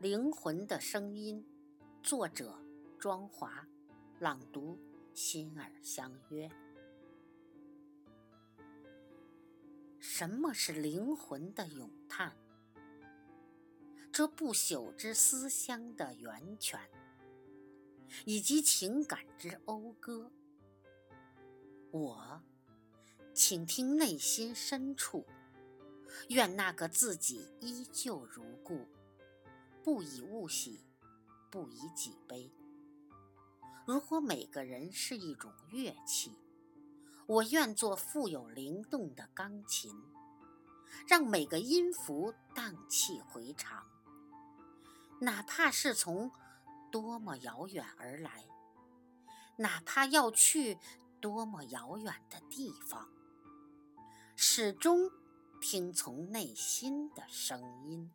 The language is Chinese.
灵魂的声音，作者庄华，朗读心儿相约。什么是灵魂的咏叹？这不朽之思乡的源泉，以及情感之讴歌。我倾听内心深处，愿那个自己依旧如故，不以物喜，不以己悲。如果每个人是一种乐器，我愿做富有灵动的钢琴，让每个音符荡气回肠。哪怕是从多么遥远而来，哪怕要去多么遥远的地方，始终听从内心的声音。